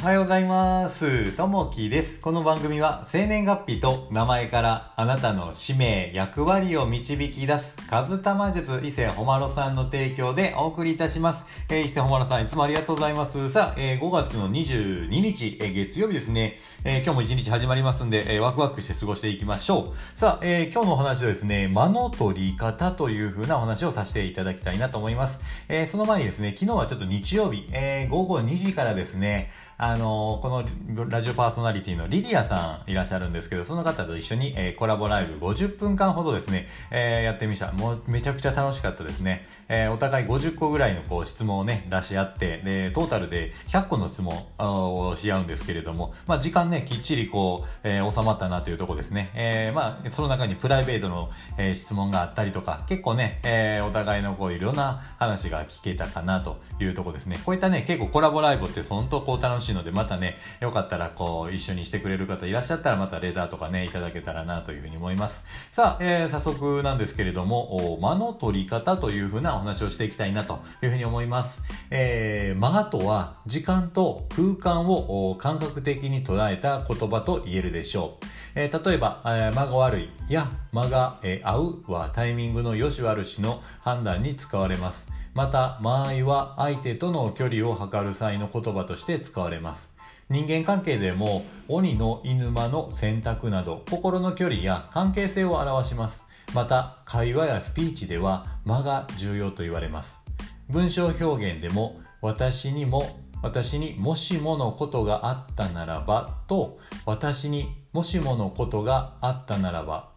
おはようございます。ともきです。この番組は生年月日と名前からあなたの使命、役割を導き出す、カズタマ術伊勢ほまろさんの提供でお送りいたします。えー、伊勢ほまろさんいつもありがとうございます。さあ、えー5月の22日、えー月曜日ですね。えー今日も一日始まりますんで、えーワクワクして過ごしていきましょう。さあ、えー今日のお話はですね、間の取り方という風なお話をさせていただきたいなと思います。えーその前にですね、昨日はちょっと日曜日、えー午後2時からですね、あのこのラジオパーソナリティのリリアさんいらっしゃるんですけど、その方と一緒に、えーコラボライブ50分間ほどですね、えーやってみました。もうめちゃくちゃ楽しかったですね。えーお互い50個ぐらいのこう質問をね、出し合って、で、トータルで100個の質問をし合うんですけれども、まあ時間ね、きっちりこう、えー収まったなというとこですね。えーまあ、その中にプライベートの、えー質問があったりとか、結構ね、えーお互いのこういろんな話が聞けたかなというとこですね。こういったね、結構コラボライブって本当こう楽しいのので、またね、よかったらこう一緒にしてくれる方いらっしゃったらまたレターとかね、いただけたらなというふうに思います。さあ、えー早速なんですけれども、間の取り方というふうなお話をしていきたいなというふうに思います。えー、間とは時間と空間を感覚的に捉えた言葉と言えるでしょう。えー例えば、えー間が悪いや間が、えー合うはタイミングの良し悪しの判断に使われます。また、間合いは相手との距離を測る際の言葉として使われます。人間関係でも鬼の犬間の選択など心の距離や関係性を表しますまた会話やスピーチでは間が重要と言われます文章表現でも私にも私にもしものことがあったならばと私にもしものことがあったならば。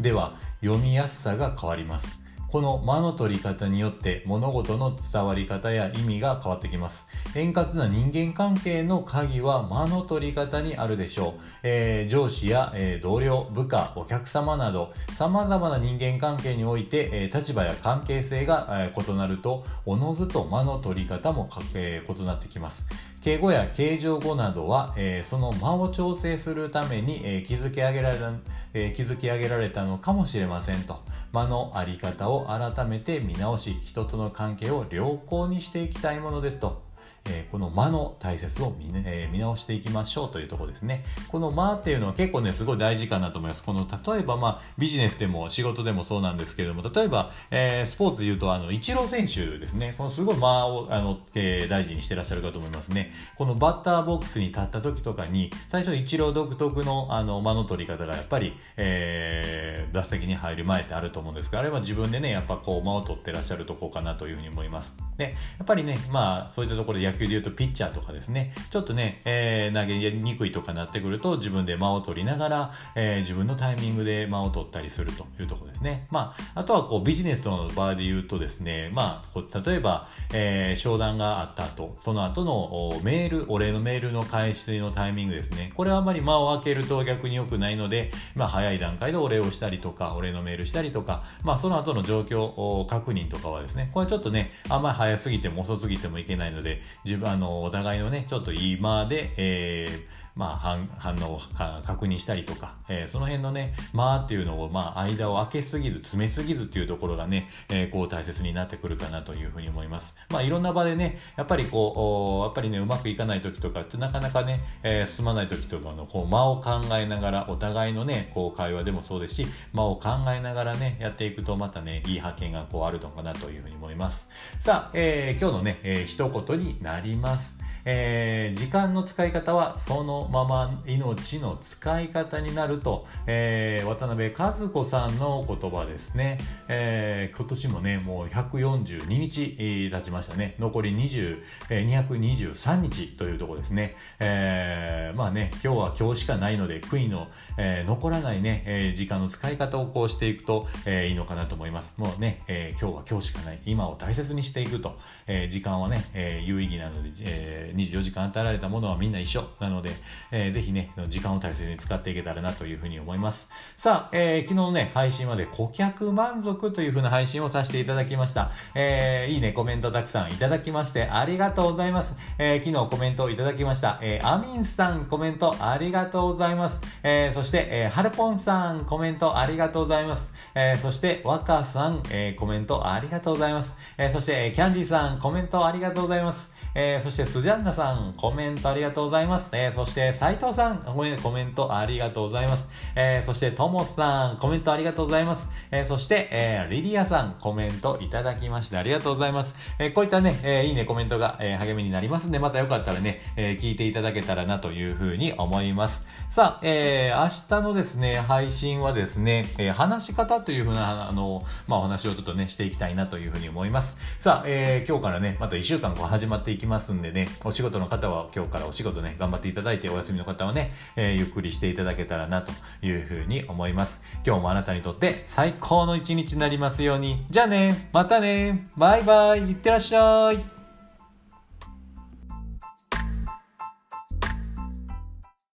では読みやすさが変わります。この間の取り方によって物事の伝わり方や意味が変わってきます。円滑な人間関係の鍵は間の取り方にあるでしょう、えー上司や、えー同僚部下お客様など様々な人間関係において、えー立場や関係性が、え異なるとおのずと間の取り方も、え異なってきます。敬語や敬情語などは、えその間を調整するために、え築き上げられた、え築き上げられたのかもしれませんと。間のあり方を改めて見直し人との関係を良好にしていきたいものですと、えこの間の大切を見,、ねえ見直していきましょうというところですね。この間っていうのは結構ねすごい大事かなと思います。この例えばまあビジネスでも仕事でもそうなんですけれども例えば、えースポーツで言うとあのイチロー選手ですね。このすごい間をあの、えー大事にしてらっしゃるかと思いますね。このバッターボックスに立った時とかに最初イチロー独特のあの間の取り方がやっぱり、えー打席に入る前ってあると思うんですがあれは自分でねやっぱこう間を取ってらっしゃるとこかなというふうに思います。でやっぱりねまあそういったところで野球で言うとピッチャーとかですね。ちょっとね、えー投げにくいとかなってくると自分で間を取りながら、えー自分のタイミングで間を取ったりするというとこですね。まああとはこうビジネスとの場合で言うとですねまあこ例えば、えー商談があった後その後のメールお礼のメールの返しのタイミングですね。これはあまり間を空けると逆に良くないので、まあ、早い段階でお礼をしたりとかお礼のメールしたりとか、まあ、その後の状況お確認とかはですねこれちょっとねあんまり早すぎても遅すぎてもいけないので自分あのお互いのねちょっと今で、えーまあ、反反応を確認したりとか、えーその辺のね、まあっていうのを、まあ、間を空けすぎず、詰めすぎずっていうところがね、えーこう大切になってくるかなというふうに思います。まあ、いろんな場でね、やっぱりこう、やっぱりね、うまくいかない時とかってなかなかね、えー進まない時とかの、こう、間を考えながら、お互いのね、こう、会話でもそうですし、間を考えながらね、やっていくと、またね、いい発見がこう、あるのかなというふうに思います。さあ、えー今日のね、えー一言になります。えー時間の使い方はそのまま命の使い方になると、えー渡辺和子さんの言葉ですね、えー今年もねもう142日経ちましたね。残り20、えー223日というところですね、えーまあね今日は今日しかないので悔いの、えー残らないね、えー時間の使い方をこうしていくと、えーいいのかなと思います。もうね、えー今日は今日しかない。今を大切にしていくと、えー時間はね、えー有意義なので、えー24時間与えられたものはみんな一緒。なので、えーぜひね時間を大切に使っていけたらなというふうに思います。さあ、えー昨日のね配信まで顧客満足というふうな配信をさせていただきました、えーいいねコメントたくさんいただきましてありがとうございます、えー昨日コメントをいただきました、えーアミンさんコメントありがとうございます、えーそして、えー、ハルポンさんコメントありがとうございます、えーそして若さん、えーコメントありがとうございます、えーそして、キャンディさんコメントありがとうございます。えーそしてスジャンナさん、コメントありがとうございます。えー、そして、斉藤さん、コメントありがとうございます。えー、そして、ともさん、コメントありがとうございます。えー、そして、えー、リリアさん、コメントいただきましてありがとうございます。えー、こういったね、えー、いいね、コメントが、えー、励みになりますんで、またよかったらね、えー、聞いていただけたらなというふうに思います。さあ、えー、明日のですね、配信はですね、えー、話し方というふうな、あの、まあ、お話をちょっとね、していきたいなというふうに思います。さあ、えー、今日からね、また1週間こう始まっていきますんでね、お仕事の方は今日からお仕事ね、頑張っていただいて、お休みの方はね、えー、ゆっくりしていただけたらなというふうに思います。今日もあなたにとって最高の一日になりますように。じゃあね、またね、バイバイ、いってらっしゃい。